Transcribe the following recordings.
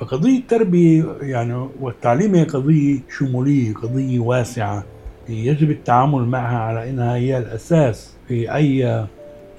فقضية التربية يعني والتعليم هي قضية شمولية قضية واسعة. يجب التعامل معها على إنها هي الأساس في أي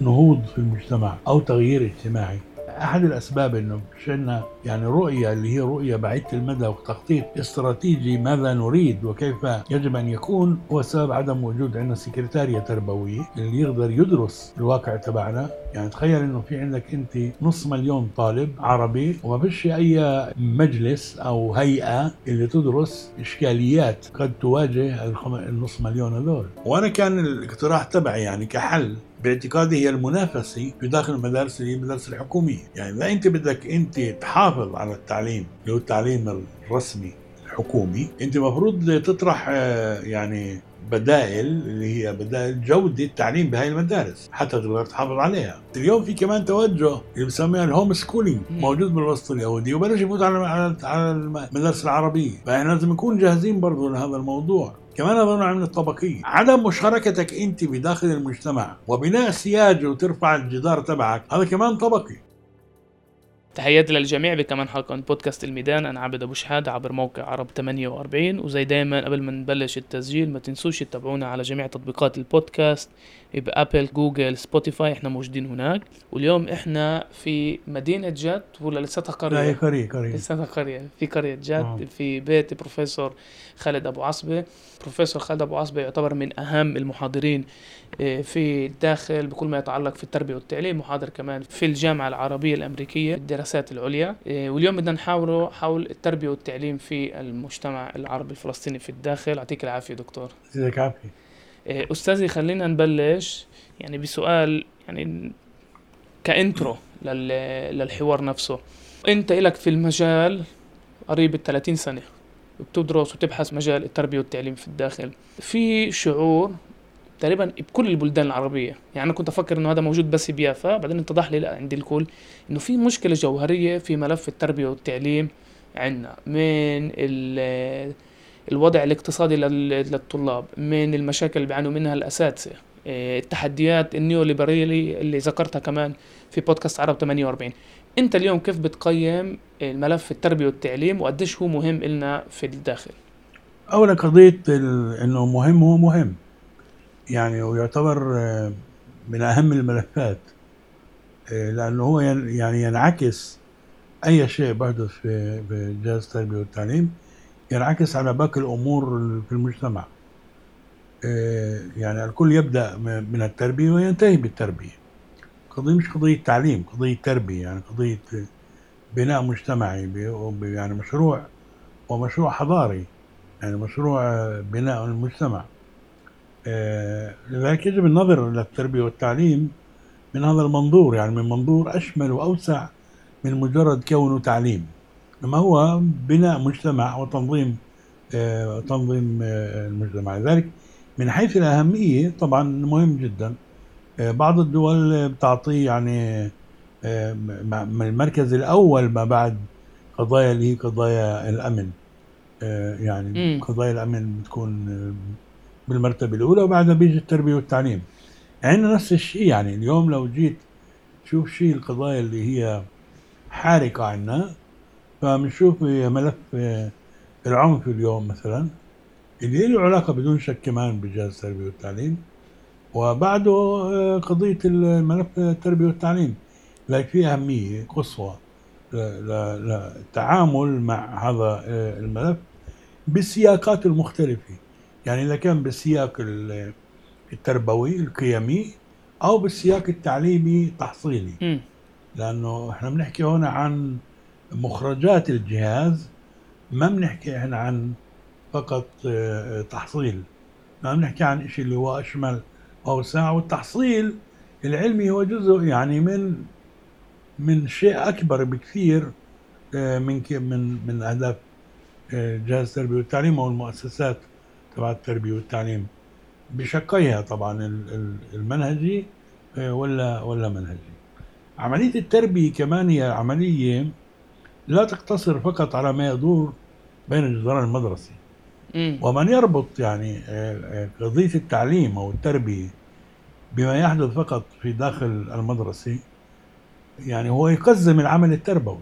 نهوض في المجتمع أو تغيير اجتماعي. أحد الأسباب إنه عندنا يعني رؤية اللي هي رؤية بعيدة المدى وتخطيط استراتيجي ماذا نريد وكيف يجب أن يكون هو سبب عدم وجود عندنا سكرتاريه تربويه اللي يقدر يدرس الواقع تبعنا. يعني تخيل إنه في عندك أنت نص مليون طالب عربي وما فيش أي مجلس أو هيئة اللي تدرس إشكاليات قد تواجه النص مليون هذول. وأنا كان الاقتراح تبعي يعني كحل باعتقادي هي المنافسة في داخل المدارس اللي هي المدارس الحكومية. يعني إذا أنت بدك أنت تحافظ على التعليم اللي هو التعليم الرسمي الحكومي أنت المفروض تطرح آه، يعني بدائل اللي هي بدائل جودة التعليم بهاي المدارس حتى تقدر تحافظ عليها. اليوم في كمان توجه اللي بسميها ال homeschooling موجود بالوسط اليهودي وبلش يفوت على على المدارس العربية. فإحنا لازم نكون جاهزين برضه لهذا الموضوع. كمان هذا نوع من الطبقية. عدم مشاركتك أنت بداخل المجتمع وبناء سياج وترفع الجدار تبعك هذا كمان طبقي. تحياتي للجميع بكمان حلقة من بودكاست الميدان. أنا عبد أبو شحادة عبر موقع عرب 48 وزي دايما قبل ما نبلش التسجيل ما تنسوش تتابعونا على جميع تطبيقات البودكاست بأبل جوجل سبوتيفاي إحنا موجودين هناك. واليوم إحنا في مدينة جت ولا لساتها قرية؟ لا هي قرية قرية. لساتها قرية في قرية جت آه. في بيت بروفيسور خالد أبو عصبة. بروفيسور خالد أبو عصبة يعتبر من أهم المحاضرين آه، في الداخل بكل ما يتعلق في التربية والتعليم محاضر كمان في الجامعة العربية الأمريكية. الدراسات العليا. آه، واليوم بدنا نحاوره حول التربية والتعليم في المجتمع العربي الفلسطيني في الداخل. يعطيك العافية دكتور. يعطيك العافية. آه، أستاذي خلينا نبلش يعني بسؤال يعني ك intro للحوار نفسه. أنت إلك في المجال قريب ال 30 سنة بتدرس وتبحث مجال التربية والتعليم في الداخل. في شعور تقريبا بكل البلدان العربية. يعني أنا كنت أفكر إنه هذا موجود بس بيافا بعدين اتضح لي لا عند الكل إنه في مشكلة جوهرية في ملف التربية والتعليم عندنا. من الوضع الاقتصادي للطلاب من المشاكل اللي بيعانوا منها الأساتذة. آه، التحديات النيوليبرالي اللي ذكرتها كمان في بودكاست عرب 48 أنت اليوم كيف بتقيم الملف التربية والتعليم وقديش هو مهم لنا في الداخل؟ اولا قضية إنه مهم هو مهم. يعني ويعتبر آه، من أهم الملفات آه، لأنه هو يعني ينعكس أي شيء بحدث في جهاز التربية والتعليم ينعكس على باقي الأمور في المجتمع. آه، يعني الكل يبدأ من التربية وينتهي بالتربية. قضية مش قضية تعليم قضية تربية يعني قضية بناء مجتمعي يعني مشروع ومشروع حضاري يعني مشروع بناء المجتمع. لذلك يجب النظر إلى التربية والتعليم من هذا المنظور يعني من منظور أشمل وأوسع من مجرد كونه تعليم. إنما هو بناء مجتمع وتنظيم آه، تنظيم آه، المجتمع. لذلك من حيث الأهمية طبعا مهم جدا. بعض الدول بتعطيه يعني من المركز الأول ما بعد قضايا اللي هي قضايا الأمن. يعني قضايا الأمن بتكون بالمرتبة الأولى وبعدها بيجي التربية والتعليم. عندنا نفس الشيء يعني اليوم لو جيت تشوف شيء القضايا اللي هي حارقة عندنا فبنشوف ملف العنف اليوم مثلا. اللي له علاقة بدون شك كمان بجهاز التربية والتعليم. وبعده آه، قضية الملف التربية والتعليم. لكن في أهمية قصوى للتعامل مع هذا آه، الملف بالسياقات المختلفة. يعني إذا كان بالسياق التربوي القيمي أو بالسياق التعليمي التحصيلي لأنه إحنا بنحكي هنا عن مخرجات الجهاز ما بنحكي إحنا عن فقط آه، تحصيل. ما بنحكي عن شيء اللي هو أشمل أوسع والتحصيل العلمي هو جزء يعني من من شيء أكبر بكثير آه، من من من أهداف آه، جهاز التربية والتعليم أو المؤسسات. تبع التربية والتعليم. بشقيها طبعا المنهجي آه، ولا ولا منهجي. عملية التربية كمان هي عملية لا تقتصر فقط على ما يدور بين الجدران المدرسي ومن يربط يعني آه، آه، قضية التعليم أو التربية بما يحدث فقط في داخل المدرسة يعني هو يقزم العمل التربوي.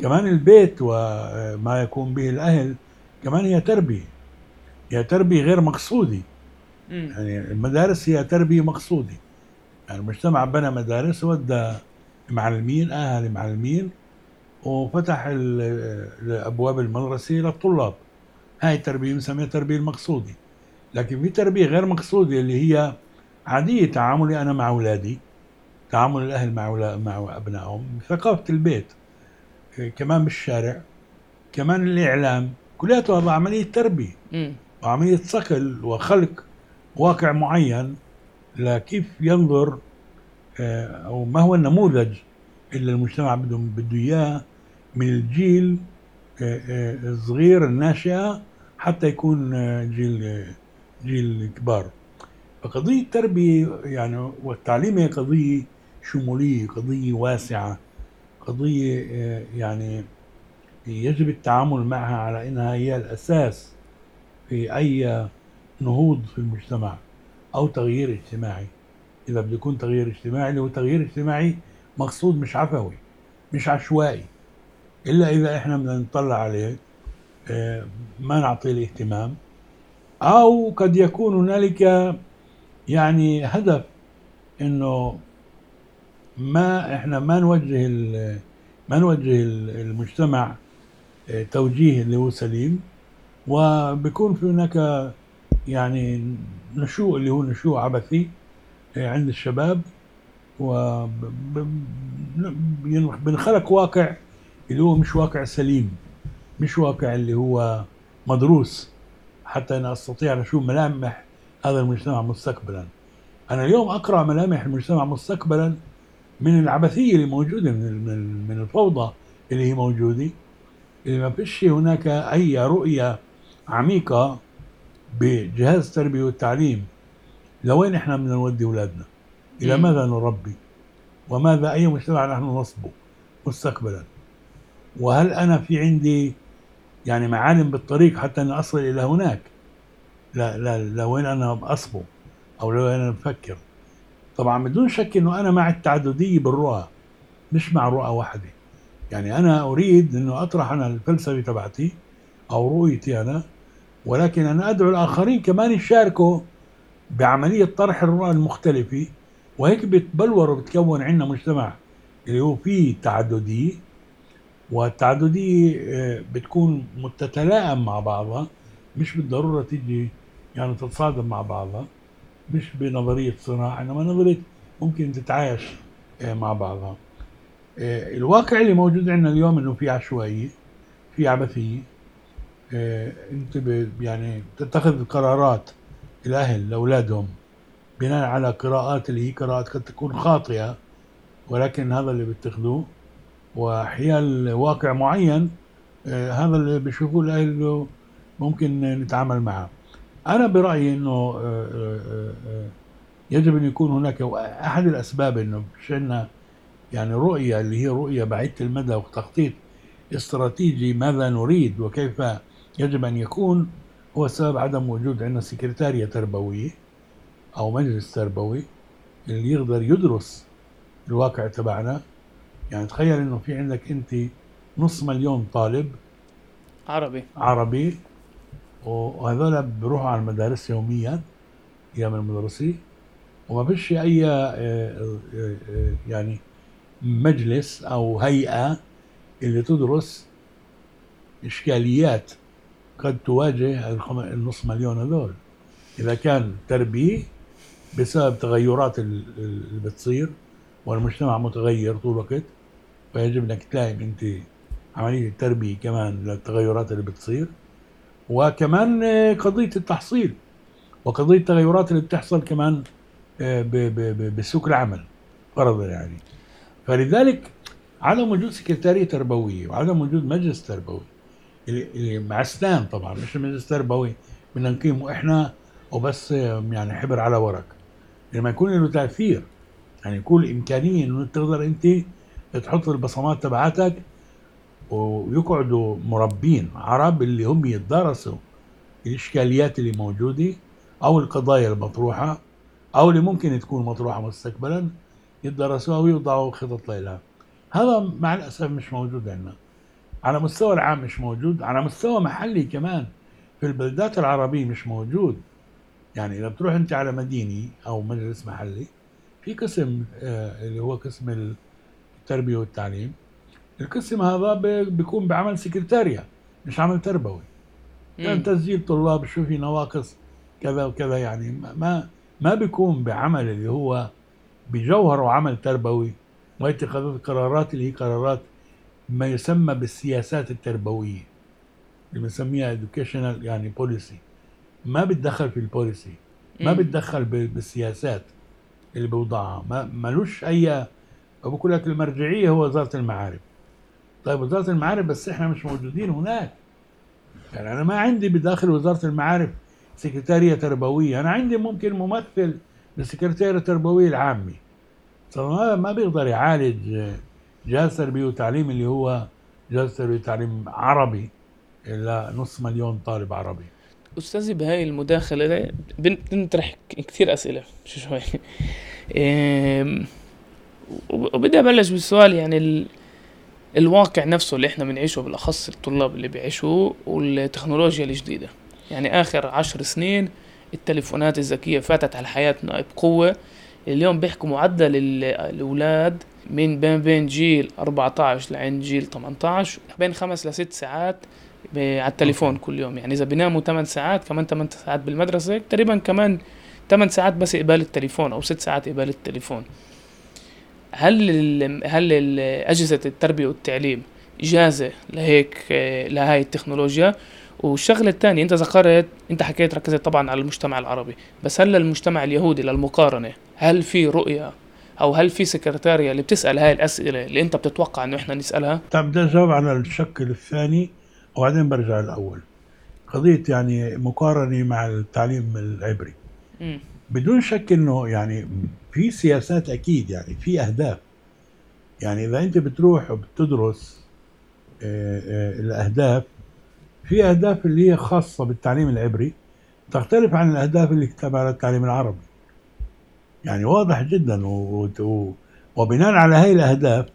كمان البيت وما يكون به الأهل كمان هي تربية. هي تربية غير مقصودة مم. يعني المدارس هي تربية مقصودة يعني المجتمع بنى مدارس ودى معلمين أهل معلمين وفتح ال- الأبواب المدرسة للطلاب. هاي التربية بنسميها التربية المقصودة لكن في تربية غير مقصودة اللي هي عادية تعاملي أنا مع أولادي تعامل الأهل مع أولا- مع أبنائهم ثقافة البيت كمان بالشارع كمان الإعلام هذا عملية تربية. مم. وعملية صقل وخلق واقع معين لكيف ينظر آه، أو ما هو النموذج اللي المجتمع بده بده إياه من الجيل آه، آه، الصغير الناشئة حتى يكون جيل جيل كبار فقضية التربية يعني والتعليم هي قضية شمولية قضية واسعة قضية يعني يجب التعامل معها على إنها هي الأساس في أي نهوض في المجتمع أو تغيير اجتماعي. إذا بده يكون تغيير اجتماعي اللي هو تغيير اجتماعي مقصود مش عفوي مش عشوائي. إلا إذا إحنا بدنا نطلع عليه آه، ما نعطيه الاهتمام أو قد يكون هنالك يعني هدف إنه ما إحنا ما نوجه ما نوجه ال- المجتمع آه، توجيه اللي هو سليم. وبيكون في هناك يعني نشوء اللي هو نشوء عبثي عند الشباب وبنخلق واقع اللي هو مش واقع سليم مش واقع اللي هو مدروس حتى أنا أستطيع أن أشوف ملامح هذا المجتمع مستقبلا. أنا اليوم أقرأ ملامح المجتمع مستقبلا من العبثية اللي موجودة من من الفوضى اللي هي موجودة اللي ما فيش هناك أي رؤية عميقة بجهاز التربية والتعليم لوين إحنا بدنا نودي أولادنا؟ إلى مم. ماذا نربي؟ وماذا أي مجتمع نحن نصبه مستقبلا؟ وهل أنا في عندي يعني معالم بالطريق حتى أن أصل إلى هناك؟ لا لا لوين أنا أصبه؟ أو لوين أنا بفكر طبعا بدون شك أنه أنا مع التعددية بالرؤى مش مع رؤى واحدة. يعني أنا أريد أنه أطرح أنا الفلسفة تبعتي أو رؤيتي أنا ولكن أنا أدعو الآخرين كمان يشاركوا بعملية طرح الرؤى المختلفة وهيك بتبلور وبتكون عندنا مجتمع اللي هو فيه تعددية والتعددية آه، بتكون متتلائم مع بعضها مش بالضرورة تيجي يعني تتصادم مع بعضها مش بنظرية صراع إنما نظرية ممكن تتعايش آه، مع بعضها. آه، الواقع اللي موجود عندنا اليوم إنه في عشوائية في عبثية آه، أنت ب- يعني تتخذ قرارات الأهل لأولادهم بناء على قراءات اللي هي قراءات قد تكون خاطئة ولكن هذا اللي بيتخذوه وحيال واقع معين آه، هذا اللي بيشوفوه الأهل إنه ممكن نتعامل معه. أنا برأيي إنه آه، يجب أن يكون هناك أحد الأسباب إنه مش عندنا يعني رؤية اللي هي رؤية بعيدة المدى وتخطيط استراتيجي ماذا نريد وكيف يجب أن يكون هو سبب عدم وجود عندنا سكرتارية تربوية أو مجلس تربوي اللي يقدر يدرس الواقع تبعنا. يعني تخيل إنه في عندك أنت نص مليون طالب عربي. عربي وهذول بيروحوا على المدارس يوميا أيام المدرسي وما فيش أي آه، آه، آه، يعني مجلس أو هيئة اللي تدرس إشكاليات قد تواجه الخم- النص مليون هذول. إذا كان تربية بسبب تغيرات ال- ال- اللي بتصير والمجتمع متغير طول الوقت فيجب إنك تلائم أنت عملية التربية كمان للتغيرات اللي بتصير. وكمان آه، قضية التحصيل. وقضية التغيرات اللي بتحصل كمان آه، بسوق العمل فرضا يعني. فلذلك عدم وجود سكرتارية تربوية وعدم وجود مجلس تربوي مع اسنان طبعا مش مجلس تربوي بدنا نقيمه إحنا وبس يعني حبر على ورق. لما يكون له تأثير يعني يكون الإمكانية إنه تقدر أنت تحط البصمات تبعاتك ويقعدوا مربين عرب اللي هم يتدارسوا الإشكاليات اللي موجودة أو القضايا المطروحة أو اللي ممكن تكون مطروحة مستقبلا يدرسوها ويوضعوا خطط لها. هذا مع الأسف مش موجود عندنا. على مستوى العام مش موجود على مستوى محلي كمان. في البلدات العربية مش موجود. يعني إذا بتروح أنت على مديني أو مجلس محلي في قسم آه، اللي هو قسم التربية والتعليم. القسم هذا بيكون بعمل سكرتاريا مش عمل تربوي. كان. تسجيل طلاب شو في نواقص كذا وكذا يعني ما- ما ما بيكون بعمل اللي هو بجوهره عمل تربوي. واتخاذ القرارات اللي هي قرارات ما يسمى بالسياسات التربوية اللي بنسميها educational يعني بوليسي ما بتدخل في البوليسي ما. بتدخل بال- بالسياسات اللي بوضعها. ما ملوش اي بقول لك المرجعية هو وزارة المعارف. طيب وزارة المعارف بس إحنا مش موجودين هناك. يعني أنا ما عندي بداخل وزارة المعارف سكرتارية تربوية. أنا عندي ممكن ممثل للسكرتاريه التربويه العامة. فما ما بيقدر يعالج جهاز تربيه وتعليم اللي هو جهاز تربيه وتعليم عربي لنص مليون طالب عربي. أستاذي بهاي المداخلة بنطرح ك- كتير أسئلة شو شوي. وبدي أبلش بالسؤال يعني ال... الواقع نفسه اللي إحنا بنعيشه بالأخص الطلاب اللي بيعيشوه والتكنولوجيا الجديدة. يعني آخر عشر سنين التليفونات الذكية فاتت على حياتنا بقوة. اليوم بيحكوا معدل ال- الأولاد من بين بين جيل 14 لعند جيل 18 بين خمس لست ساعات على التليفون كل يوم. يعني إذا بيناموا 8 ساعات كمان 8 ساعات بالمدرسة تقريبا كمان 8 ساعات بس قبال التليفون أو 6 ساعات قبال التليفون. هل ال هل ال أجهزة التربية والتعليم جاهزة لهيك لهاي التكنولوجيا؟ والشغلة الثانية أنت ذكرت أنت حكيت ركزت طبعا على المجتمع العربي بس هل للمجتمع اليهودي للمقارنة هل في رؤية أو هل في سكرتاريا اللي بتسأل هاي الأسئلة اللي أنت بتتوقع إنه إحنا نسألها؟ طيب بدي أجاوب على الشق الثاني وبعدين برجع الأول قضية يعني مقارنة مع التعليم العبري. بدون شك إنه يعني في سياسات أكيد يعني في أهداف. يعني إذا أنت بتروح وبتدرس آه، آه، الأهداف في أهداف اللي هي خاصة بالتعليم العبري تختلف عن الأهداف اللي تابعه للتعليم العربي. يعني واضح جدا و... و... وبناء على هاي الأهداف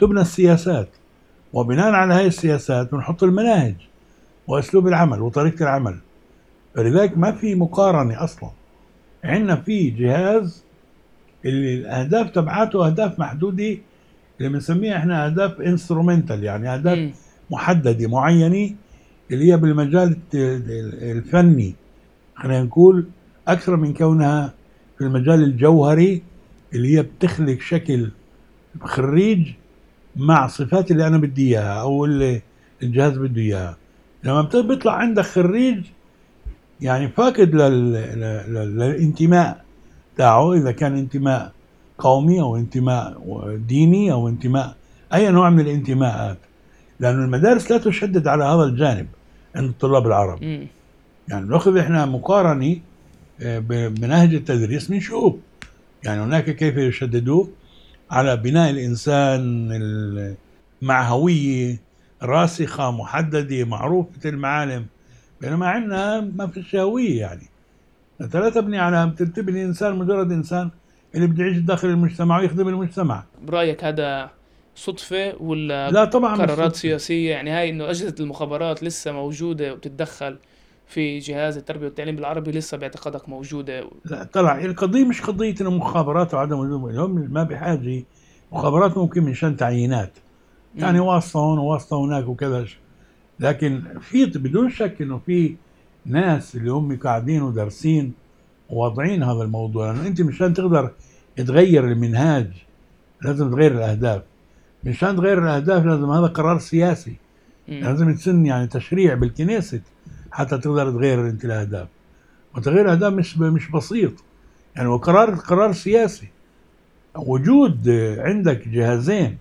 تبنى السياسات. وبناء على هاي السياسات بنحط المناهج وأسلوب العمل وطريقة العمل. فلذلك ما في مقارنة أصلا. عندنا في جهاز اللي الأهداف تبعاته أهداف محدودة اللي بنسميها إحنا أهداف انسترومنتال يعني أهداف مم. محددة معينة اللي هي بالمجال الفني. خلينا نقول أكثر من كونها في المجال الجوهري اللي هي بتخلق شكل خريج مع صفات اللي أنا بدي إياها أو اللي الجهاز بده إياها. لما بيطلع عندك خريج يعني فاقد لل... لل... لل- للانتماء تاعه إذا كان انتماء قومي أو انتماء ديني أو انتماء أي نوع من الانتماءات. لأن المدارس لا تشدد على هذا الجانب عند الطلاب العرب. يعني ناخذ إحنا مقارنة بمناهج التدريس بنشوف يعني هناك كيف يشددوا على بناء الإنسان ال- مع هويه راسخة محددة معروفة المعالم. بينما عندنا ما فيش هويه يعني. انت لا تبني على تبني انسان مجرد إنسان اللي بده يعيش داخل المجتمع ويخدم المجتمع. برأيك هذا صدفة ولا لا طبعا قرارات. سياسية؟ يعني هاي إنه أجهزة المخابرات لسه موجودة وبتتدخل. في جهاز التربية والتعليم بالعربي لسه باعتقادك موجودة؟ لا طلع القضية مش قضية إنه مخابرات وعدم وجود اليوم ما بحاجة. مخابرات ممكن من شأن تعيينات. يعني مم. واسطة هون وواسطة هناك وكذا. لكن في بدون شك إنه في ناس اللي هم قاعدين ودارسين وواضعين هذا الموضوع. لأنه أنت مشان تقدر تغير المنهاج لازم تغير الأهداف. مشان تغير الأهداف لازم هذا قرار سياسي. لازم يتسن يعني تشريع بالكنيست. حتى تقدر تغير أنت الأهداف. وتغيير الأهداف مش مش بسيط. يعني وقرار قرار سياسي. وجود عندك جهازين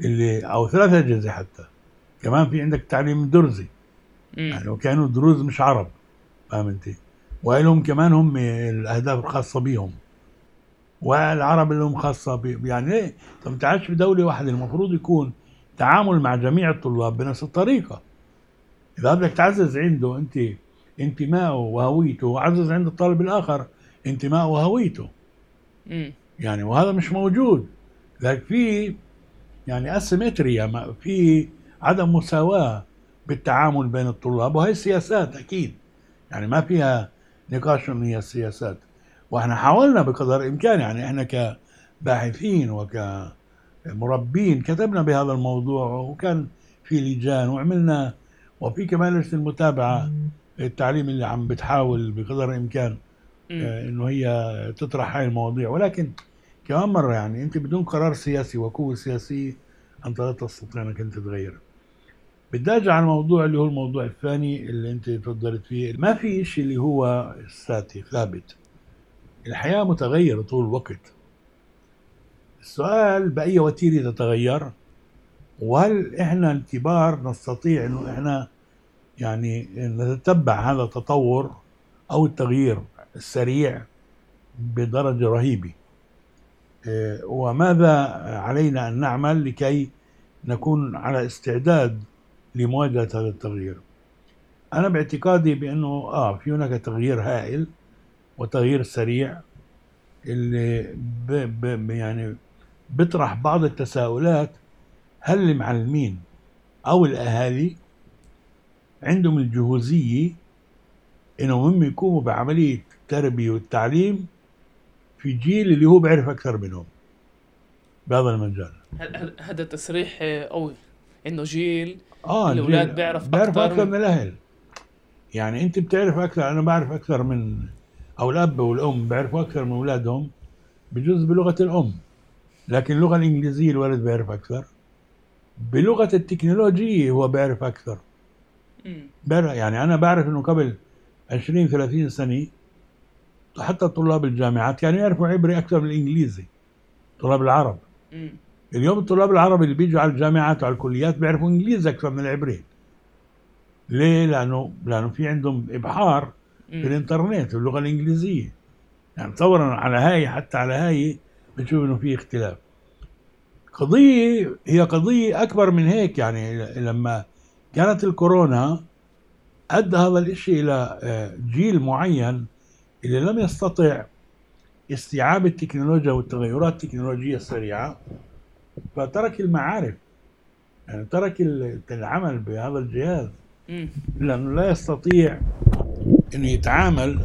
اللي أو ثلاثة أجهزة حتى. كمان في عندك تعليم درزي. يعني وكانوا دروز مش عرب. فاهم أنت؟ ولهم كمان هم الأهداف الخاصة بيهم. والعرب اللي هم خاصة بي يعني ليه؟ طب أنت عايش في دولة واحدة المفروض يكون تعامل مع جميع الطلاب بنفس الطريقة. إذا بدك تعزز عنده أنت انتمائه وهويته وعزز عند الطالب الآخر انتمائه وهويته. مم. يعني وهذا مش موجود. لكن في يعني اسيمتريا في عدم مساواة بالتعامل بين الطلاب وهي السياسات أكيد. يعني ما فيها نقاش إن هي السياسات. وإحنا حاولنا بقدر الإمكان يعني إحنا كباحثين وكمربين كتبنا بهذا الموضوع وكان في لجان وعملنا وفي كمان لجنه المتابعة التعليم اللي عم بتحاول بقدر الإمكان آه، إنه هي تطرح هاي المواضيع. ولكن كمان مرة يعني أنت بدون قرار سياسي وقوة سياسية أنت لا تستطيع أنك أنت تغير. بدي ارجع على الموضوع اللي هو الموضوع الثاني اللي أنت تفضلت فيه ما في شيء اللي هو ستاتي ثابت. الحياة متغيرة طول الوقت. السؤال بأي وتيره تتغير وهل إحنا الكبار نستطيع إنه إحنا يعني نتتبع هذا التطور أو التغيير السريع بدرجة رهيبة؟ إيه، وماذا علينا أن نعمل لكي نكون على استعداد لمواجهة هذا التغيير؟ أنا باعتقادي بأنه آه في هناك تغيير هائل وتغيير سريع اللي ب ب يعني بيطرح بعض التساؤلات هل المعلمين أو الأهالي عندهم الجهوزية إنهم هم يقوموا بعملية التربيه والتعليم في جيل اللي هو بيعرف أكثر منهم؟ بهذا المجال. هذا تصريح قوي؟ إنه جيل آه الاولاد بيعرف بيعرف أكثر, أكثر من الأهل. يعني أنت بتعرف أكثر أنا بعرف أكثر من أو الاب والأم بيعرفوا أكثر من أولادهم بجوز بلغة الأم. لكن اللغة الإنجليزية الولد بيعرف أكثر. بلغة التكنولوجيا هو بيعرف أكثر. بيعرف يعني أنا بعرف إنه قبل 20 30 سنة حتى طلاب الجامعات كانوا يعرفوا عبري أكثر من الإنجليزي طلاب العرب. اليوم الطلاب العرب اللي بيجوا على الجامعات وعلى الكليات بيعرفوا إنجليزي أكثر من العبري. ليه؟ لأنه لأنه في عندهم إبحار في الإنترنت اللغة الإنجليزية. يعني تصور على هاي حتى على هاي بتشوف إنه في اختلاف. قضية هي قضية أكبر من هيك يعني لما كانت الكورونا أدى هذا الشيء إلى آه، جيل معين اللي لم يستطع استيعاب التكنولوجيا والتغيرات التكنولوجية السريعة فترك المعارف. يعني ترك العمل بهذا الجهاز. لأنه لا يستطيع أنه يتعامل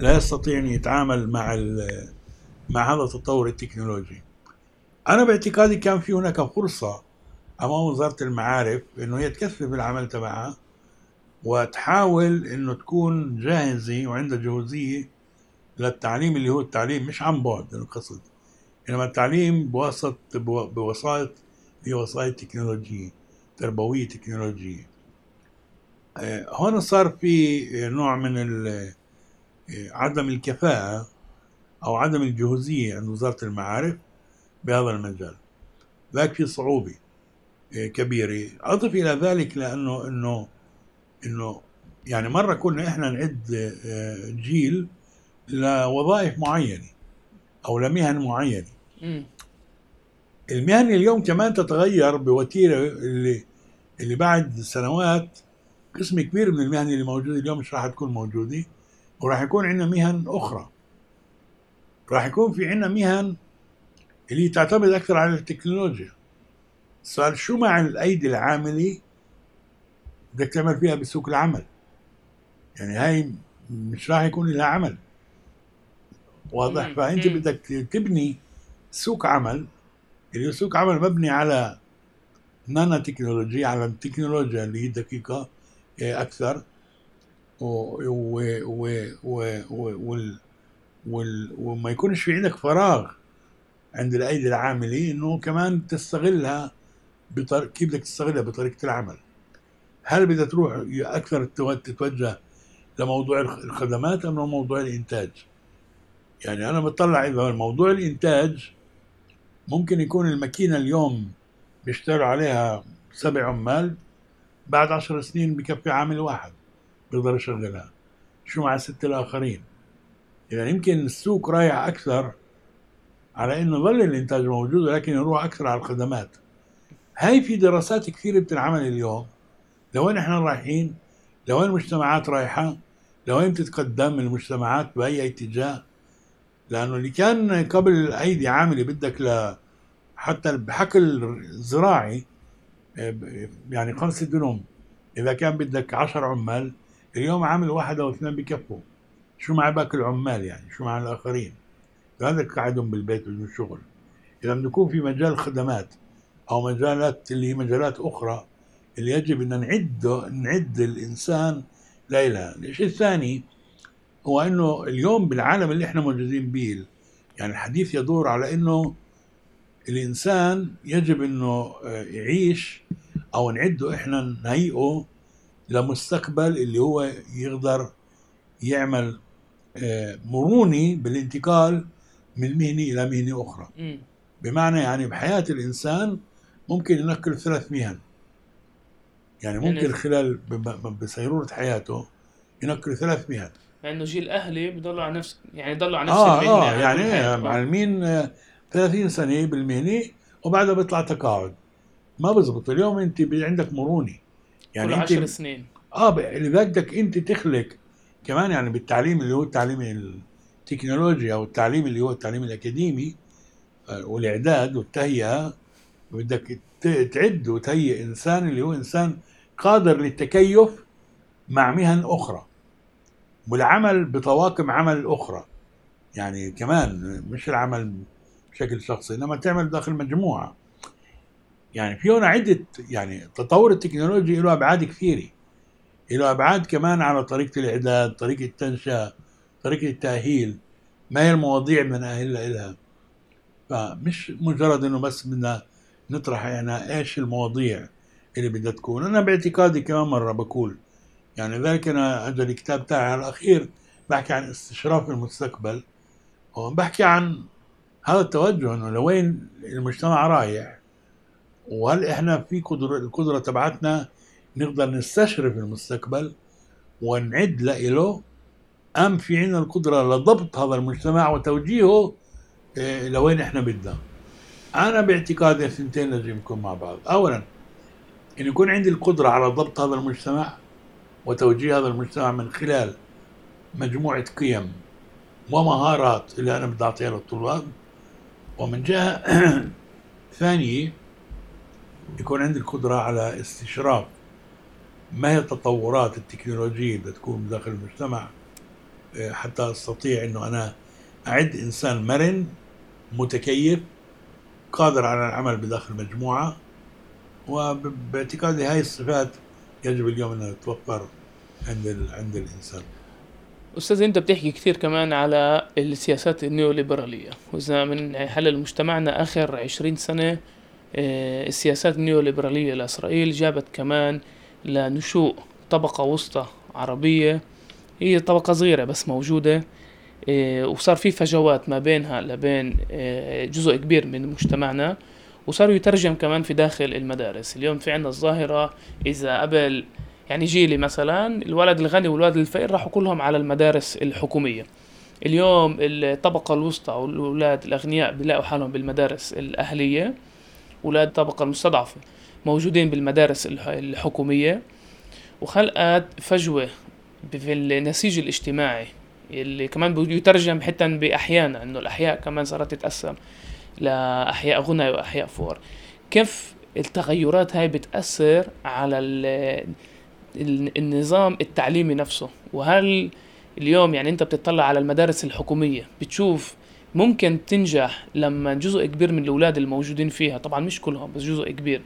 لا يستطيع أن يتعامل مع مع هذا التطور التكنولوجي. أنا باعتقادي كان في هناك فرصة أمام وزارة المعارف أنه هي تكثف العمل تبعها وتحاول إنه تكون جاهزة وعندها جهوزية للتعليم اللي هو التعليم مش عن بعد القصد إنما التعليم بوسط بوسائط هي وسائط تكنولوجية تربوية تكنولوجية. آه، هون صار في نوع من آه، عدم الكفاءة أو عدم الجهوزية عند وزارة المعارف. بهذا المجال. ذاك في صعوبة آه، كبيرة أضف إلى ذلك لأنه أنه إنه يعني مرة كنا إحنا نعد آه، جيل لوظائف معينة أو لمهن معينة. المهن اليوم كمان تتغير بوتيرة اللي اللي بعد سنوات قسم كبير من المهن اللي موجودة اليوم مش راح تكون موجودة وراح يكون عندنا مهن أخرى. راح يكون في عندنا مهن اللي تعتمد أكثر على التكنولوجيا. السؤال شو مع الأيدي العاملة بدك تعمل فيها بسوق العمل؟ يعني هاي مش راح يكون لها عمل. واضح؟ فأنت بدك تبني سوق عمل اللي سوق عمل مبني على نانو تكنولوجيا على التكنولوجيا اللي هي دقيقة آه، أكثر. و و و وما يكونش في عندك فراغ. عند الأيدي العاملة إنه كمان تستغلها بطريقة كيف بدك تستغلها بطريقة العمل. هل بدها تروح أكثر تتوجه لموضوع الخدمات أم لموضوع الإنتاج؟ يعني أنا بطلع إذا موضوع الإنتاج ممكن يكون الماكينة اليوم بيشتغلوا عليها سبع عمال بعد عشر سنين بكفي عامل واحد بيقدر يشغلها. شو مع الستة الآخرين؟ إذا يمكن السوق رايح أكثر على إنه ظل الإنتاج موجود ولكن يروح أكثر على الخدمات. هاي في دراسات كثيرة بتنعمل اليوم. لوين إحنا رايحين؟ لوين المجتمعات رايحة؟ لوين تتقدم المجتمعات بأي اتجاه؟ لأنه اللي كان قبل أيدي عاملة بدك ل حتى بحقل زراعي يعني خمسة دنوم إذا كان بدك عشر عمال اليوم عامل واحد أو اثنين بكفوا. شو مع باقي العمال يعني؟ شو مع الآخرين؟ هذا قاعدهم بالبيت بدون شغل. إذا بدنا نكون في مجال خدمات أو مجالات اللي هي مجالات أخرى اللي يجب أن نعد نعد الإنسان لإلها الشيء الثاني هو أنه اليوم بالعالم اللي إحنا موجودين به يعني الحديث يدور على أنه الإنسان يجب آه، يعيش أو نعده إحنا نهيئه لمستقبل اللي هو يقدر يعمل آه، مروني بالانتقال من مهنة إلى مهنة أخرى. مم. بمعنى يعني بحياة الإنسان ممكن ينقل ثلاث مهن. يعني ممكن يعني- خلال ب- ب- بسيرورة حياته ينقل ثلاث مهن. لأنه جيل أهلي بضلوا على نفس يعني ضلوا على نفس آه المهنة آه يعني. معلمين آه، 30 سنة بالمهنة وبعدها بيطلع تقاعد. ما بزبط. اليوم أنت عندك مرونة. يعني كل أنت عشر سنين. آه لذلك بدك أنت تخلق كمان يعني بالتعليم اللي هو التعليم التكنولوجي أو التعليم اللي هو التعليم الأكاديمي آه، والإعداد والتهيئة بدك تعد وتهيئ إنسان اللي هو إنسان قادر للتكيف مع مهن أخرى والعمل بطواقم عمل أخرى. يعني كمان مش العمل بشكل شخصي إنما تعمل داخل مجموعة. يعني في هنا عدة يعني التطور التكنولوجي له أبعاد كثيرة. له أبعاد كمان على طريقة الإعداد طريقة التنشئه طريقة التأهيل. ما هي المواضيع اللي بنأهلها لها؟ فمش مجرد إنه بس بدنا نطرح يعني إيش المواضيع اللي بدها تكون. أنا باعتقادي كمان مرة بقول يعني ذلك أنا اجى الكتاب تاعي على الأخير بحكي عن استشراف المستقبل وبحكي عن هذا التوجه إنه لوين المجتمع رايح وهل إحنا في قدرة القدرة تبعتنا نقدر نستشرف المستقبل ونعد له أم في عندنا القدرة لضبط هذا المجتمع وتوجيهه إيه، لوين إحنا بدنا. أنا باعتقادي الثنتين لازم يكون مع بعض. اولا إن يكون عندي القدرة على ضبط هذا المجتمع وتوجيه هذا المجتمع من خلال مجموعة قيم ومهارات اللي أنا بدي أعطيها للطلاب ومن جهة ثانية يكون عندي القدرة على استشراف ما هي التطورات التكنولوجية اللي تكون داخل المجتمع. حتى أستطيع إنه أنا أعد إنسان مرن متكيف قادر على العمل بداخل مجموعة وباعتقادي هاي الصفات يجب اليوم انها تتوفر عند. عند الإنسان أستاذ أنت بتحكي كثير كمان على السياسات النيوليبرالية وإذا من حلل مجتمعنا آخر عشرين سنة آه، السياسات النيوليبرالية لإسرائيل جابت كمان لنشوء طبقة وسطى عربية هي طبقة صغيرة بس موجودة آه، وصار في فجوات ما بينها لبين آه، جزء كبير من مجتمعنا وصاروا يترجم كمان في داخل المدارس. اليوم في عندنا الظاهرة إذا قبل يعني جيلي مثلا الولد الغني والولد الفقير راحوا كلهم على المدارس الحكومية. اليوم الطبقة الوسطى والأولاد الأغنياء بيلاقوا حالهم بالمدارس الأهلية أولاد الطبقة المستضعفة موجودين بالمدارس الح- الحكومية. وخلقت فجوة في النسيج الاجتماعي اللي كمان بده يترجم حتى بأحيانا إنه الأحياء كمان صارت تتقسم لأحياء غنى وأحياء فقر كيف التغيرات هاي بتأثر على ال- ال- النظام التعليمي نفسه؟ وهل اليوم يعني أنت بتطلع على المدارس الحكومية بتشوف ممكن تنجح لما جزء كبير من الأولاد الموجودين فيها طبعا مش كلهم بس جزء كبير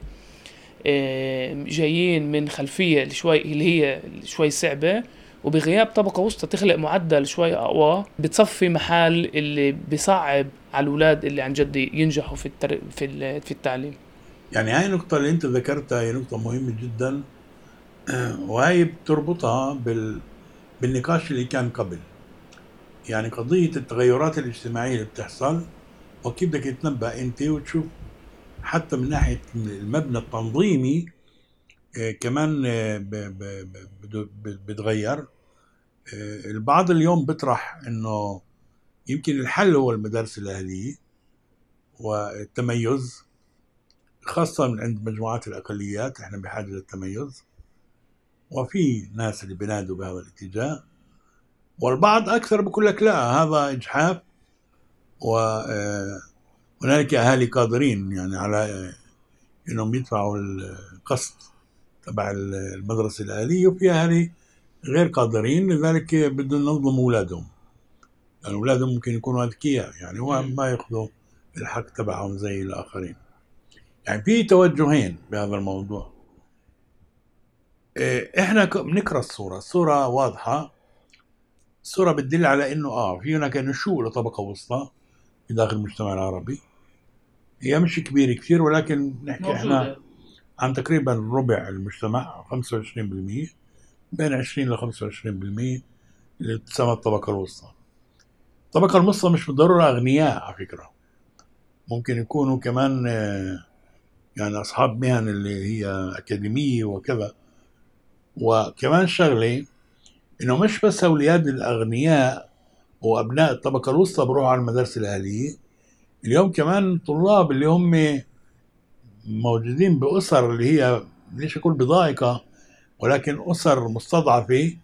جايين من خلفية شوي اللي هي شوي صعبة وبغياب طبقة وسطى تخلق معدل شوي أقوى بتصفي محل اللي بصعب على الأولاد اللي عن جد ينجحوا في التر... في في التعليم. يعني هاي النقطة اللي أنت ذكرتها هي نقطة مهمة جدا آه، وهي بتربطها بال... بالنقاش اللي كان قبل. يعني قضية التغيرات الاجتماعية اللي بتحصل وكيف بدك تتنبأ أنت وتشوف حتى من ناحية المبنى التنظيمي كمان آه، بده- ب- بتغير. آه، البعض اليوم بيطرح إنه يمكن الحل هو المدارس الأهلية والتميز خاصة من عند مجموعات الأقليات إحنا بحاجة للتميز. وفي ناس اللي بينادوا بهذا الاتجاه. والبعض أكثر بيقول لك لا هذا إجحاف وهنالك أهالي قادرين يعني على آه، إنهم يدفعوا القسط. تبع المدرسة الاليه وفي اهالي غير قادرين لذلك بدهم ينظموا أولادهم. يعني أولادهم ممكن يكونوا أذكياء يعني هو مم. ما يأخذوا الحق تبعهم زي الآخرين. يعني في توجهين بهذا الموضوع. إيه، إحنا بنقرا الصورة. الصورة واضحة. الصورة بتدل على إنه آه في هناك نشوء لطبقة وسطى في داخل المجتمع العربي. هي مش كبيرة كثير ولكن نحكي إحنا موجودة. عن تقريبا ربع المجتمع 25% بين 20 ل 25% اللي تسمى الطبقة الوسطى. الطبقة الوسطى مش بالضرورة أغنياء على فكرة. ممكن يكونوا كمان آه، يعني أصحاب مهن اللي هي أكاديمية وكذا. وكمان شغلة إنه مش بس أولاد الأغنياء وأبناء الطبقة الوسطى بروحوا على المدارس الأهلية اليوم كمان الطلاب اللي هم موجودين بأسر اللي هي ليش أقول بضائقة ولكن أسر مستضعفة.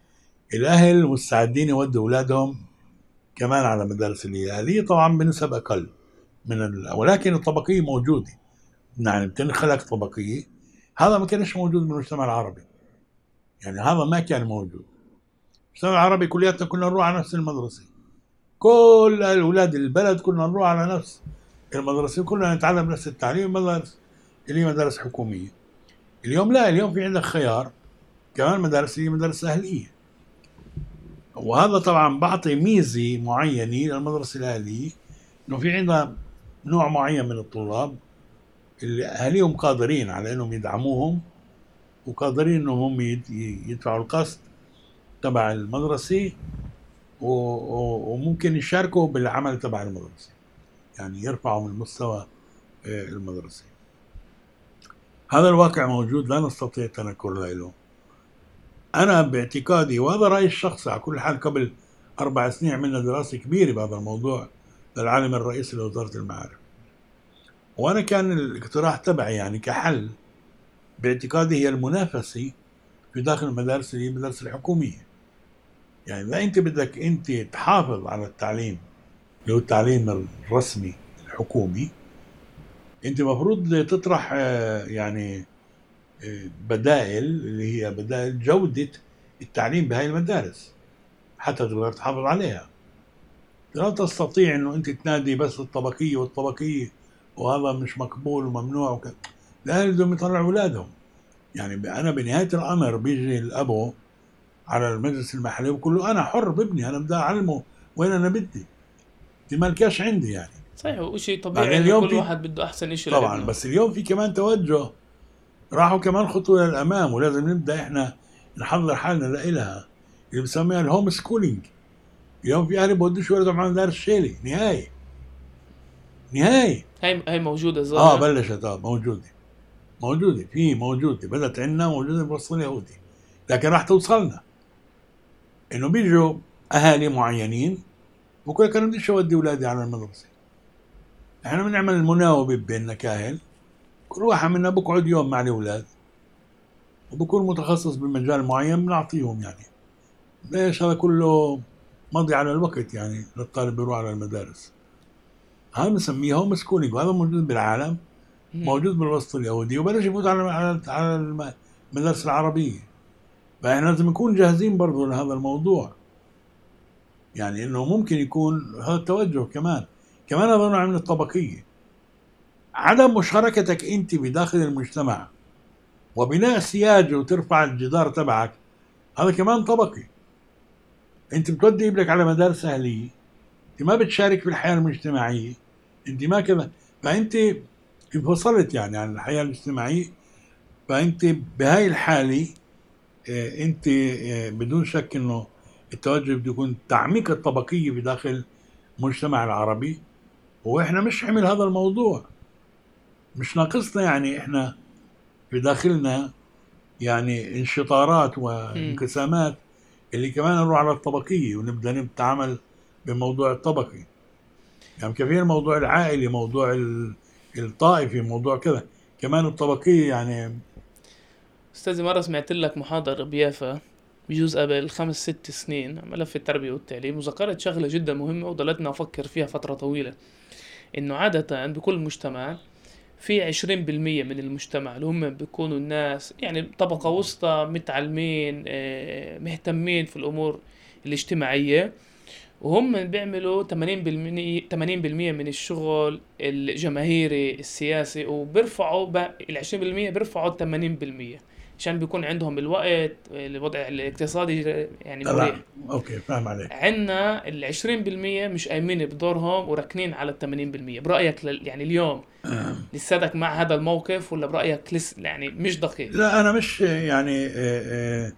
الأهل مستعدين يودوا أولادهم كمان على مدارس الأهلية طبعا بنسب أقل من. ولكن الطبقية موجودة. يعني بتنخلق طبقية. هذا ما كانش موجود بالمجتمع العربي. يعني هذا ما كان موجود. المجتمع العربي كلياتنا كنا نروح على نفس المدرسة. كل أولاد البلد كنا نروح على نفس المدرسة كلنا نتعلم نفس التعليم مدارس اللي مدارس حكومية. اليوم لا اليوم في عندك خيار كمان مدارس هي مدارس أهلية. وهذا طبعا بعطي ميزة معينة للمدرسة الأهلية إنه في عندها نوع معين من الطلاب اللي أهاليهم قادرين على إنهم يدعموهم وقادرين إنهم هم يد- يدفعوا القسط تبع و- وممكن يشاركوا بالعمل تبع المدرسة. يعني يرفعوا من مستوى آه، المدرسة. هذا الواقع موجود لا نستطيع التنكر له أنا باعتقادي وهذا رأيي الشخصي على كل حال قبل أربع سنين عملنا دراسة كبيرة بهذا الموضوع للعالم الرئيسي لوزارة المعارف. وأنا كان الاقتراح تبعي يعني كحل باعتقادي هي المنافسة في داخل المدارس اللي هي المدارس الحكومية. يعني إذا أنت بدك أنت تحافظ على التعليم اللي هو التعليم الرسمي الحكومي أنت المفروض تطرح آه، يعني آه، بدائل اللي هي بدائل جودة التعليم بهاي المدارس حتى تقدر تحافظ عليها. لا تستطيع إنه أنت تنادي بس الطبقية والطبقية وهذا مش مقبول وممنوع وكذا لا لازم يطلعوا أولادهم. يعني أنا بنهاية الأمر بيجي الأبو على المجلس المحلي وبقول له أنا حر بابني أنا بدي أعلمه وين أنا بدي. دي مالكاش عندي يعني. صحيح وشيء طبيعي إنه اليوم كل في- واحد بده أحسن شيء طبعا لابنه. بس اليوم في كمان توجه. راحوا كمان خطوة للأمام ولازم نبدأ إحنا نحضر حالنا لإلها اللي بسميها ال homeschooling اليوم في أهل بودوش ولادهم على مدارس شيلي نهائي. نهائي. هاي هاي موجودة آه ظاهر بلشت آه موجودة. موجودة في موجودة بدأت عندنا موجودة بوسط اليهودي. لكن راح توصلنا. إنه بيجوا أهالي معينين بقول لك أنا بديش أودي أولادي على المدرسة. إحنا بنعمل المناوبة بيننا كاهل كل واحد منا بقعد يوم مع الأولاد. وبكون متخصص بمجال معين بنعطيهم يعني. ليش هذا كله مضي على الوقت يعني للطالب يروح على المدارس؟ هذا بنسميه هوم سكولينج وهذا موجود بالعالم. موجود بالوسط اليهودي وبلش يفوت على على على الم- المدارس العربية. فإحنا لازم نكون جاهزين برضو لهذا الموضوع. يعني إنه ممكن يكون هذا التوجه كمان. كمان هذا نوع من الطبقية. عدم مشاركتك أنت بداخل المجتمع وبناء سياج وترفع الجدار تبعك هذا كمان طبقي. أنت بتودي ابنك على مدارس أهلية أنت ما بتشارك في الحياة المجتمعية أنت ما كذا فأنت انفصلت يعني عن الحياة الاجتماعيه فأنت بهاي الحالة آه، أنت آه، بدون شك إنه التوجه بده يكون تعميق الطبقية بداخل المجتمع العربي. وإحنا مش عمل هذا الموضوع. مش ناقصنا يعني إحنا في داخلنا يعني انشطارات وانقسامات اللي كمان نروح على الطبقية ونبدأ نتعامل بموضوع الطبقي. يعني كثير موضوع العائلي موضوع ال- الطائفي موضوع كذا. كمان الطبقية يعني استاذي مرة سمعت لك محاضره بيافا بجوز قبل خمس ست سنين ملف التربية والتعليم وذكرت شغلة جدا مهمة وضلتنا أفكر فيها فترة طويلة. إنه عادة بكل مجتمع في عشرين بالمية من المجتمع اللي هم بيكونوا الناس يعني طبقة وسطى متعلمين آه، مهتمين في الأمور الاجتماعية. وهم بيعملوا 80% 80% من الشغل الجماهيري السياسي وبيرفعوا ال 20% بيرفعوا 80% عشان بيكون عندهم الوقت الوضع الاقتصادي يعني مريح. أوكي فاهم عليك. عندنا ال 20% مش قايمين بدورهم وراكنين على ال 80% برأيك لل... يعني اليوم آه. لساتك مع هذا الموقف ولا برأيك لس يعني مش دقيق؟ لا أنا مش يعني آه، آه،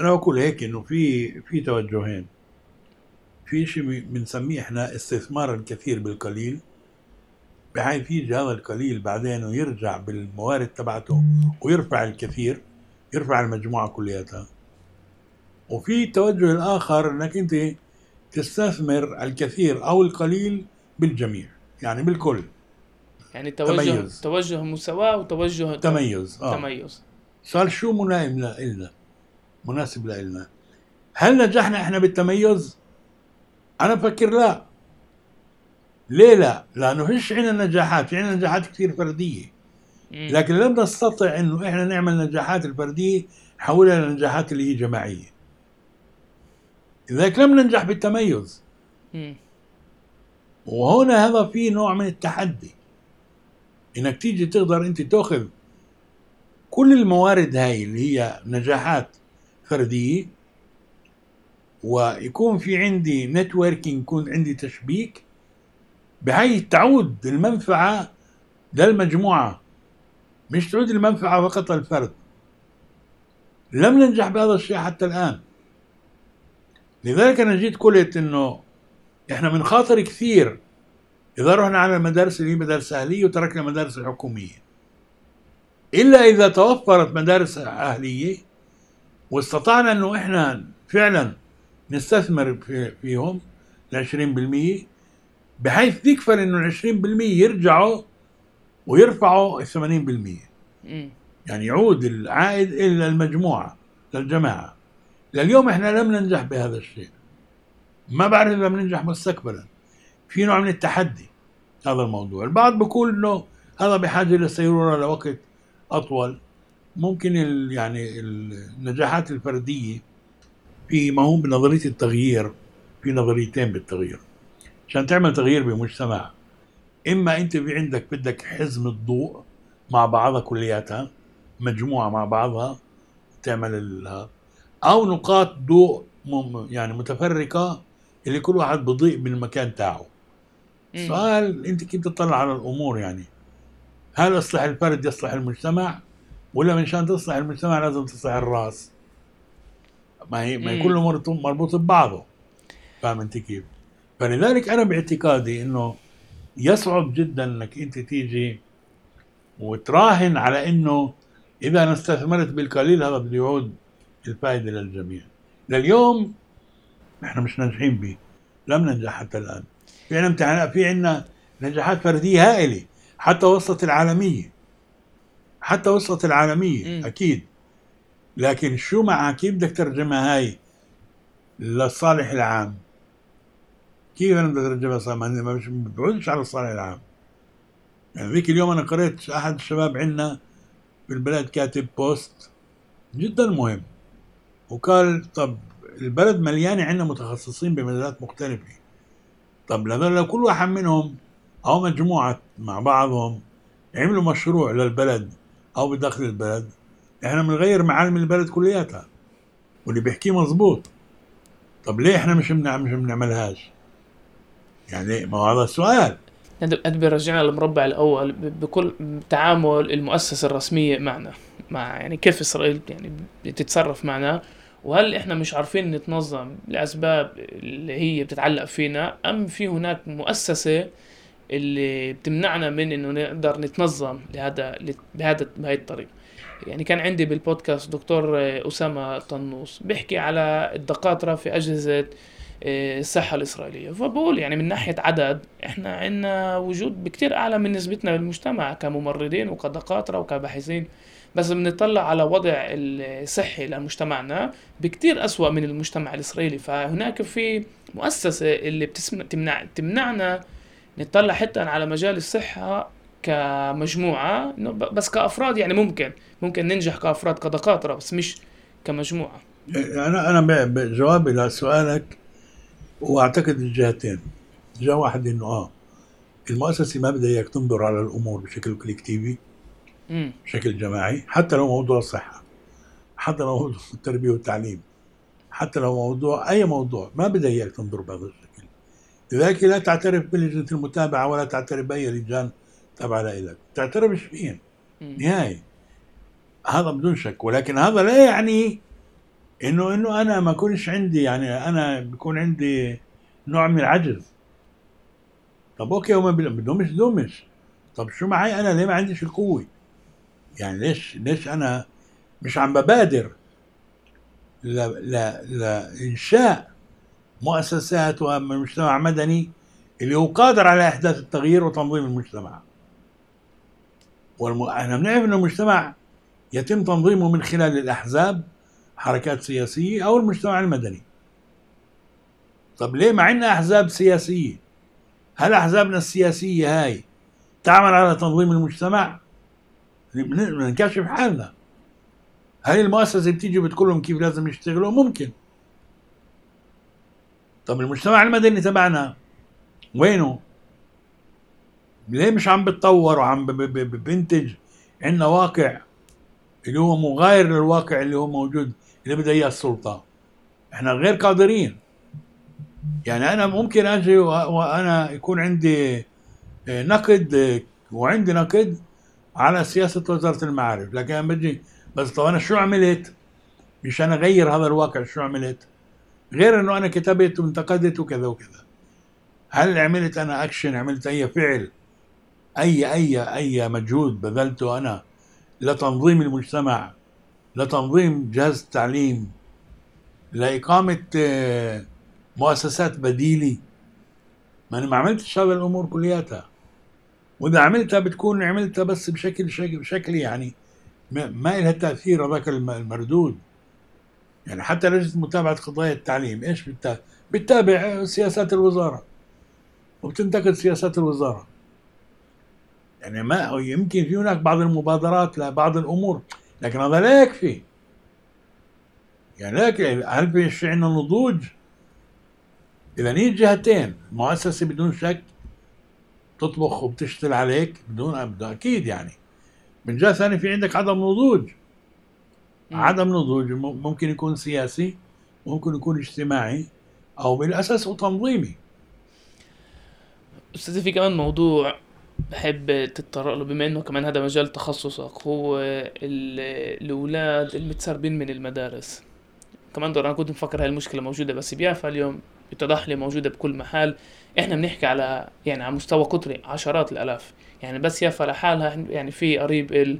أنا بقول هيك إنه في في توجهين. في شيء بنسميه إحنا استثمار الكثير بالقليل. بحيث يجي هذا القليل بعدين ويرجع بالموارد تبعته ويرفع الكثير يرفع المجموعة كلياتها. وفي التوجه الآخر أنك أنت تستثمر الكثير أو القليل بالجميع يعني بالكل. يعني توجه تميز. توجه مساواة وتوجه تميز آه. تميز. صار شو ملائم لنا مناسب لنا؟ هل نجحنا إحنا بالتميز؟ أنا بفكر لا. ليه لا؟ لأنه فيش عندنا نجاحات، في عندنا نجاحات كثير فردية. لكن لم نستطع إنه إحنا نعمل نجاحات الفردية نحولها لنجاحات اللي هي جماعية. لذلك لم ننجح بالتميز. وهنا هذا في نوع من التحدي. إنك تيجي تقدر أنت تأخذ كل الموارد هاي اللي هي نجاحات فردية ويكون في عندي نتوركينج يكون عندي تشبيك بحيث تعود المنفعة للمجموعة مش تعود المنفعة فقط للفرد لم ننجح بهذا الشيء حتى الآن. لذلك أنا جيت قلت إنه إحنا بنخاطر كثير إذا رحنا على المدارس اللي هي مدارس أهلية وتركنا المدارس الحكومية. إلا إذا توفرت مدارس أهلية واستطعنا إنه إحنا فعلا نستثمر في فيهم ال 20% بحيث يكفل إنه ال 20% يرجعوا ويرفعوا ال 80% يعني يعود العائد إلى المجموعة للجماعه لليوم إحنا لم ننجح بهذا الشيء. ما بعرف إذا بننجح مستقبلا. في نوع من التحدي هذا الموضوع. البعض بيقول إنه هذا بحاجة للسيروره لوقت أطول. ممكن ال يعني النجاحات الفردية في ما هو بنظرية التغيير في نظريتين بالتغيير. عشان تعمل تغيير بمجتمع. إما أنت في عندك بدك حزم الضوء مع بعضها كلياتها مجموعة مع بعضها تعمل هذا أو نقاط ضوء يعني متفرقة اللي كل واحد بضيء بالمكان تاعه. سؤال أنت كيف تطلع على الأمور يعني؟ هل يصلح الفرد يصلح المجتمع؟ ولا من شان تصلح المجتمع لازم تصلح الرأس؟ ما هي ما هي كل امور مربوط ببعضه. فاهم أنت كيف؟ فلذلك أنا باعتقادي إنه يصعب جدا إنك أنت تيجي وتراهن على إنه إذا أنا استثمرت بالقليل هذا بده يعود الفائدة للجميع. لليوم إحنا مش ناجحين به لم ننجح حتى الآن. في عندنا امتحانات في عندنا نجاحات فردية هائلة حتى وصلت العالمية. حتى وصلت العالمية م. أكيد. لكن شو معها كيف بدك ترجمها هاي للصالح العام؟ كيف أنا بدي اترجمها صار ما بعودش على الصالح العام يعني ذيك اليوم أنا قريت أحد الشباب عندنا في البلد كاتب بوست جدا مهم. وقال طب البلد مليانة عندنا متخصصين بمجالات مختلفة. طب لو كل واحد منهم أو مجموعة مع بعضهم عملوا مشروع للبلد أو بداخل البلد إحنا بنغير معالم البلد كلياتها. واللي بيحكيه مظبوط. طب ليه إحنا مش مش بنعملهاش؟ يعني ما هذا السؤال. هذا بيرجعنا للمربع الأول بكل تعامل المؤسسة الرسمية معنا مع يعني كيف إسرائيل يعني بتتصرف معنا وهل إحنا مش عارفين نتنظم لأسباب اللي هي بتتعلق فينا أم في هناك مؤسسة اللي بتمنعنا من إنه نقدر نتنظم لهذا بهذا بهي الطريقة؟ يعني كان عندي بالبودكاست دكتور أسامة طنوس بيحكي على الدكاتره في أجهزة الصحة الإسرائيلية. فبقول يعني من ناحية عدد إحنا عندنا وجود بكتير أعلى من نسبتنا بالمجتمع كممرضين وكدكاترة وكباحثين. بس بنطلع على وضع الصحي لمجتمعنا بكتير أسوأ من المجتمع الإسرائيلي. فهناك في مؤسسة اللي بتسمع تمنع تمنعنا نطلع حتى على مجال الصحة ب- بس كأفراد يعني ممكن ممكن ننجح كأفراد كدكاترة بس مش كمجموعة. أنا أنا ب- بجوابي لسؤالك وأعتقد الجهتين. جهة واحدة إنه آه المؤسسة ما بدها إياك تنظر على الأمور بشكل كوليكتيفي بشكل جماعي حتى لو موضوع الصحه حتى لو موضوع التربية والتعليم حتى لو موضوع أي موضوع ما بدها إياك تنظر بهذا الشكل. لذلك لا تعترف بلجنة المتابعة ولا تعترف بأي لجان تابعة لك تعترفش فيهم نهائي. هذا بدون شك ولكن هذا لا يعني إنه إنه أنا ما يكونش عندي يعني أنا بيكون عندي نوع من العجز. طب أوكي بل- بدومش دومش طب شو معي أنا؟ ليه ما عنديش القوة؟ يعني ليش ليش أنا مش عم ببادر؟ ل ل لانشاء مؤسسات ومجتمع مدني اللي هو قادر على أحداث التغيير وتنظيم المجتمع. والم... إحنا بنعرف إنه المجتمع يتم تنظيمه من خلال الأحزاب حركات سياسية أو المجتمع المدني. طب ليه ما عندنا أحزاب سياسية؟ هل أحزابنا السياسية هاي تعمل على تنظيم المجتمع؟ بن- بنكشف حالنا. هل المؤسسة بتيجي بتقول لهم كيف لازم يشتغلوا؟ ممكن. طب المجتمع المدني تبعنا وينه؟ ليه مش عم بتطور وعم ب- ب- ب- بنتج عندنا واقع اللي هو مغاير للواقع اللي هو موجود؟ اللي بدها إياه السلطة. إحنا غير قادرين. يعني أنا ممكن أجي وأنا يكون عندي آه، نقد آه، وعندي نقد على سياسة وزارة المعارف لكن أنا بجي بس طب أنا شو عملت؟ مشان اغير هذا الواقع شو عملت؟ غير إنه أنا كتبت وانتقدت وكذا وكذا. هل عملت أنا اكشن عملت أي فعل؟ أي أي أي مجهود بذلته أنا لتنظيم المجتمع؟ لتنظيم جهاز التعليم لإقامة آه، مؤسسات بديلة. ما أنا ما عملتش هذا الأمور كلياتها. وإذا عملتها بتكون عملتها بس بشكل شكل, شكل يعني ما, لها تأثير هذاك الم- المردود. يعني حتى لجنة متابعة قضايا التعليم إيش بتتابع؟ بتتابع سياسات الوزارة. وبتنتقد سياسات الوزارة. يعني ما يمكن في هناك بعض المبادرات لبعض الأمور. لكن هذا لا يكفي. يعني لا يكفي. هل في شيء عندنا نضوج؟ إذا هي جهتين مؤسسة بدون شك تطبخ وبتشتغل عليك بدون أكيد يعني. من جهة ثانية في عندك عدم نضوج. عدم نضوج ممكن يكون سياسي ممكن يكون اجتماعي أو بالأساس هو تنظيمي استاذي في كمان موضوع بحب تتطرق له بما إنه كمان هذا مجال تخصصك هو ال- الأولاد المتسربين من المدارس. كمان دور أنا كنت مفكر هاي المشكلة موجودة بس بيافا اليوم اتضح لي موجودة بكل محل إحنا بنحكي على يعني على مستوى قطري عشرات الألاف. يعني بس يافا لحالها يعني في قريب ال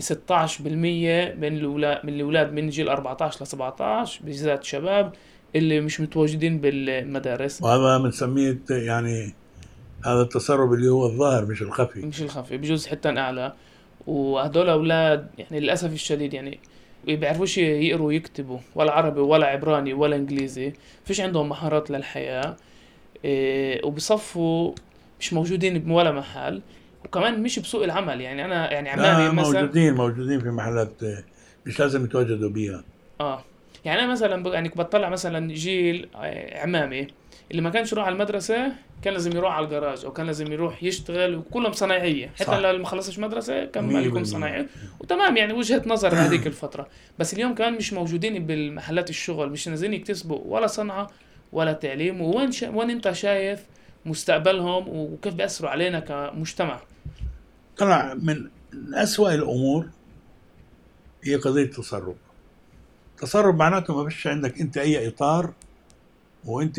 16% من الاولاد من الأولاد من جيل 14 ل 17 بالذات شباب اللي مش متواجدين بالمدارس. وهذا بنسميه يعني هذا التسرب اللي هو الظاهر مش الخفي. مش الخفي بجوز حتى أعلى. وهدول أولاد يعني للأسف الشديد يعني بيعرفوش يقروا ويكتبوا ولا عربي ولا عبراني ولا إنجليزي. فيش عندهم مهارات للحياة إيه وبصفوا مش موجودين بولا محل. وكمان مش بسوق العمل يعني أنا يعني عمامي مثلا موجودين موجودين في محلات مش لازم يتواجدوا بيها. آه. يعني أنا مثلا يعني بطلع مثلا جيل آه، عمامي اللي ما كانش يروح على المدرسة كان لازم يروح على الجراج أو كان لازم يروح يشتغل وكلهم صنايعية. حتى صح. اللي ما خلصش مدرسه ما يكون. صنايعي وتمام يعني وجهة نظر هذيك الفترة. بس اليوم كمان مش موجودين بالمحلات الشغل مش نازلين يكتسبوا ولا صنعة ولا تعليم. وين شا... وين أنت شايف مستقبلهم وكيف بيأثروا علينا كمجتمع؟ طلع من أسوأ الأمور هي قضية التسرب التسرب معناته ما فيش عندك أنت أي إطار وأنت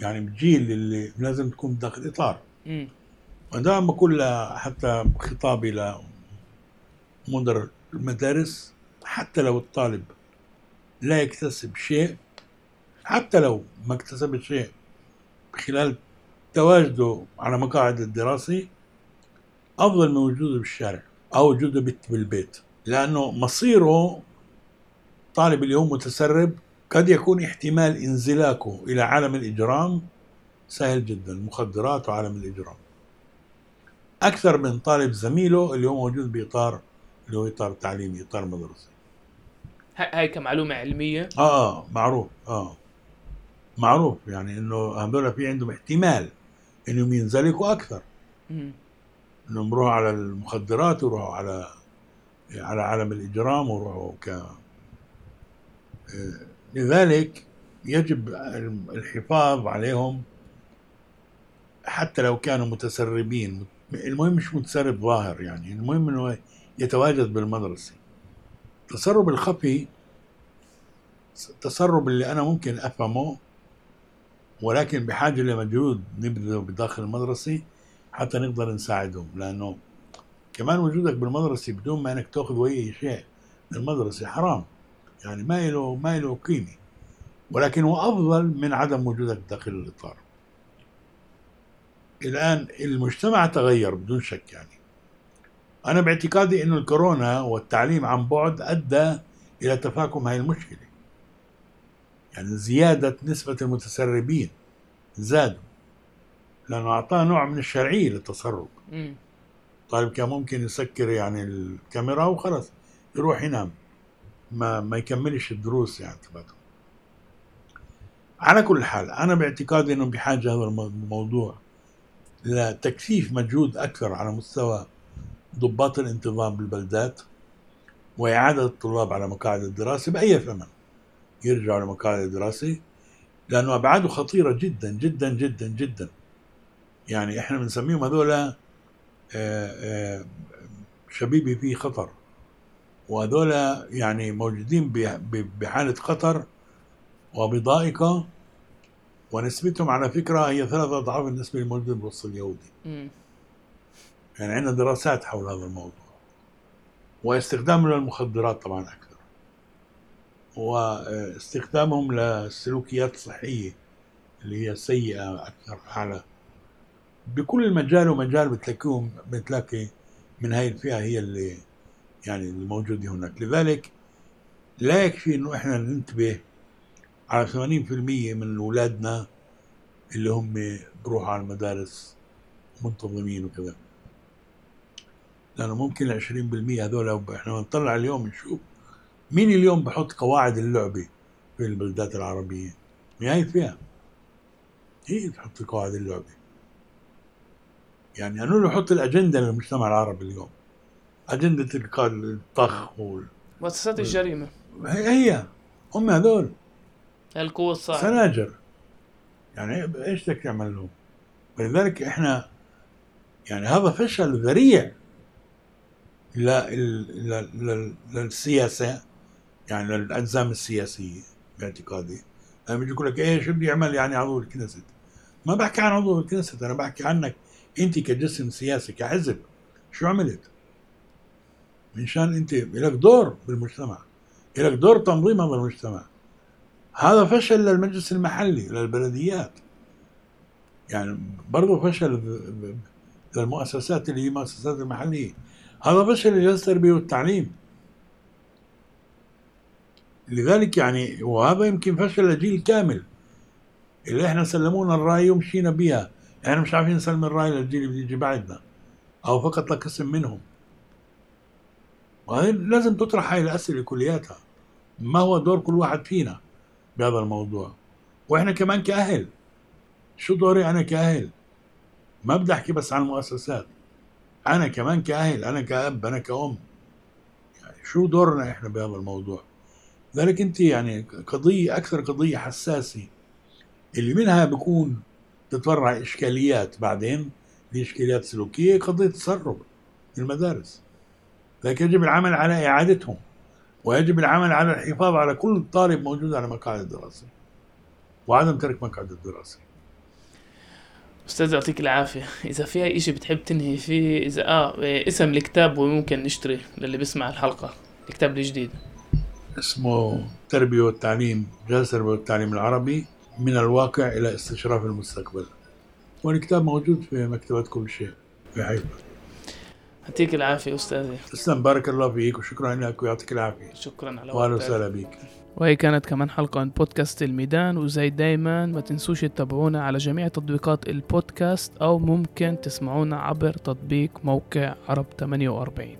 يعني بجيل اللي لازم تكون داخل إطار. امم ودائما بقول حتى خطابي لمدر المدارس حتى لو الطالب لا يكتسب شيء حتى لو ما اكتسب شيء خلال تواجده على مقاعد الدراسي أفضل من وجوده بالشارع أو وجوده بالبيت. لأنه مصيره طالب اللي هو متسرب قد يكون احتمال انزلاقه إلى عالم الإجرام سهل جدا المخدرات وعالم الإجرام. أكثر من طالب زميله اللي هو موجود بإطار اللي هو إطار تعليمي إطار مدرسي. هاي كمعلومة علمية؟ آه آه معروف آه. معروف يعني إنه هذول في عندهم احتمال إنهم ينزلقوا أكثر. مم. إنهم يروحوا على المخدرات ويروحوا على على عالم الإجرام ويروحوا ك آه، لذلك يجب الحفاظ عليهم حتى لو كانوا متسربين. المهم مش متسرب ظاهر يعني المهم إنه يتواجد بالمدرسة. التسرب الخفي التسرب اللي أنا ممكن أفهمه ولكن بحاجة لمجهود نبذله بداخل المدرسة حتى نقدر نساعدهم لأنه كمان وجودك بالمدرسة بدون ما إنك تأخذ أي شيء من المدرسة حرام. يعني ما له ما له قيمة. ولكن هو أفضل من عدم وجودك داخل الإطار. الآن المجتمع تغير بدون شك يعني. أنا باعتقادي إنه الكورونا والتعليم عن بعد أدى إلى تفاكم هذه المشكلة. يعني زيادة نسبة المتسربين زادوا. لأنه أعطاه نوع من الشرعية للتسرب. طالب كان ممكن يسكر يعني الكاميرا وخلص يروح ينام. ما ما يكملش الدروس يعني. تبعته على كل حال أنا باعتقادي إنه بحاجة هذا الموضوع لتكثيف مجهود أكثر على مستوى ضباط الانتظام بالبلدات وإعادة الطلاب على مقاعد الدراسة بأي ثمن. يرجعوا لمقاعد الدراسة لأنه أبعاده خطيرة جدا جدا جدا جدا. يعني إحنا بنسميهم هذول آه، آه، شبيبي في خطر. وهذول يعني موجودين بحالة خطر وبضائقة ونسبتهم على فكرة هي ثلاث أضعاف النسبة الموجودة بالوسط اليهودي. يعني عندنا دراسات حول هذا الموضوع واستخدامهم للمخدرات طبعا أكثر واستخدامهم للسلوكيات الصحية اللي هي سيئة أكثر أعلى. بكل مجال ومجال بتلاقيهم بتلاقي من هاي الفئة هي اللي يعني الموجودة هناك. لذلك لا يكفي إنه إحنا ننتبه على 80% من أولادنا اللي هم بروحوا على المدارس منتظمين وكذا. لأنه ممكن ال 20% هذول إحنا بنطلع اليوم نشوف مين اليوم بحط قواعد اللعبة في البلدات العربية؟ هي الفئه هي تحط قواعد اللعبة. يعني أنو له يحط الأجندة للمجتمع العربي اليوم. أجندة الطخ وال... مؤسسات الجريمة هي, هي هم هذول. القوة الصاعدة. سناجر. يعني إيش بدك تعمل لهم؟ ولذلك إحنا يعني هذا فشل ذريع للسياسة يعني للأجزام السياسية باعتقادي. لما بيجي يقول لك إيه شو بدي يعمل يعني عضو الكنيست ما بحكي عن عضو الكنيست أنا بحكي عنك أنت كجسم سياسي كحزب شو عملت؟ منشان أنت لك دور بالمجتمع لك دور تنظيم هذا المجتمع. هذا فشل للمجلس المحلي للبلديات. يعني برضه فشل للمؤسسات اللي هي المؤسسات المحلية. هذا فشل لجهاز التربية والتعليم لذلك يعني وهذا يمكن فشل لجيل كامل. اللي إحنا سلمونا الراية ومشينا بها إحنا مش عارفين نسلم الرأي للجيل اللي بيجي بعدنا أو فقط لقسم منهم. لازم تطرح هاي الأسئلة كلياتها. ما هو دور كل واحد فينا بهذا الموضوع؟ وإحنا كمان كأهل شو دوري أنا كأهل؟ ما بدي أحكي بس عن المؤسسات. أنا كمان كأهل أنا كأب أنا كأم. يعني شو دورنا إحنا بهذا الموضوع؟ ذلك أنت يعني قضية أكثر قضية حساسة. اللي منها بيكون تتفرع إشكاليات بعدين في إشكاليات سلوكية قضية تسرب المدارس. لكن يجب العمل على إعادتهم ويجب العمل على الحفاظ على كل طالب موجود على مقاعد الدراسة وعدم ترك مقعد الدراسة. أستاذ يعطيك العافية. إذا في أي شيء بتحب تنهي فيه إذا آه اسم الكتاب وممكن نشتري للي بيسمع الحلقة الكتاب الجديد. اسمه التربية والتعليم جهاز التربية والتعليم العربي من الواقع إلى استشراف المستقبل. والكتاب موجود في مكتبة كل شيء في حيفا. يعطيك العافية أستاذي. تسلم بارك الله فيك وشكرا لك ويعطيك العافية. شكرا على وأهلا وسهلا بك. وهي كانت كمان حلقة من بودكاست الميدان وزي دايما ما تنسوش تتابعونا على جميع تطبيقات البودكاست أو ممكن تسمعونا عبر تطبيق موقع عرب 48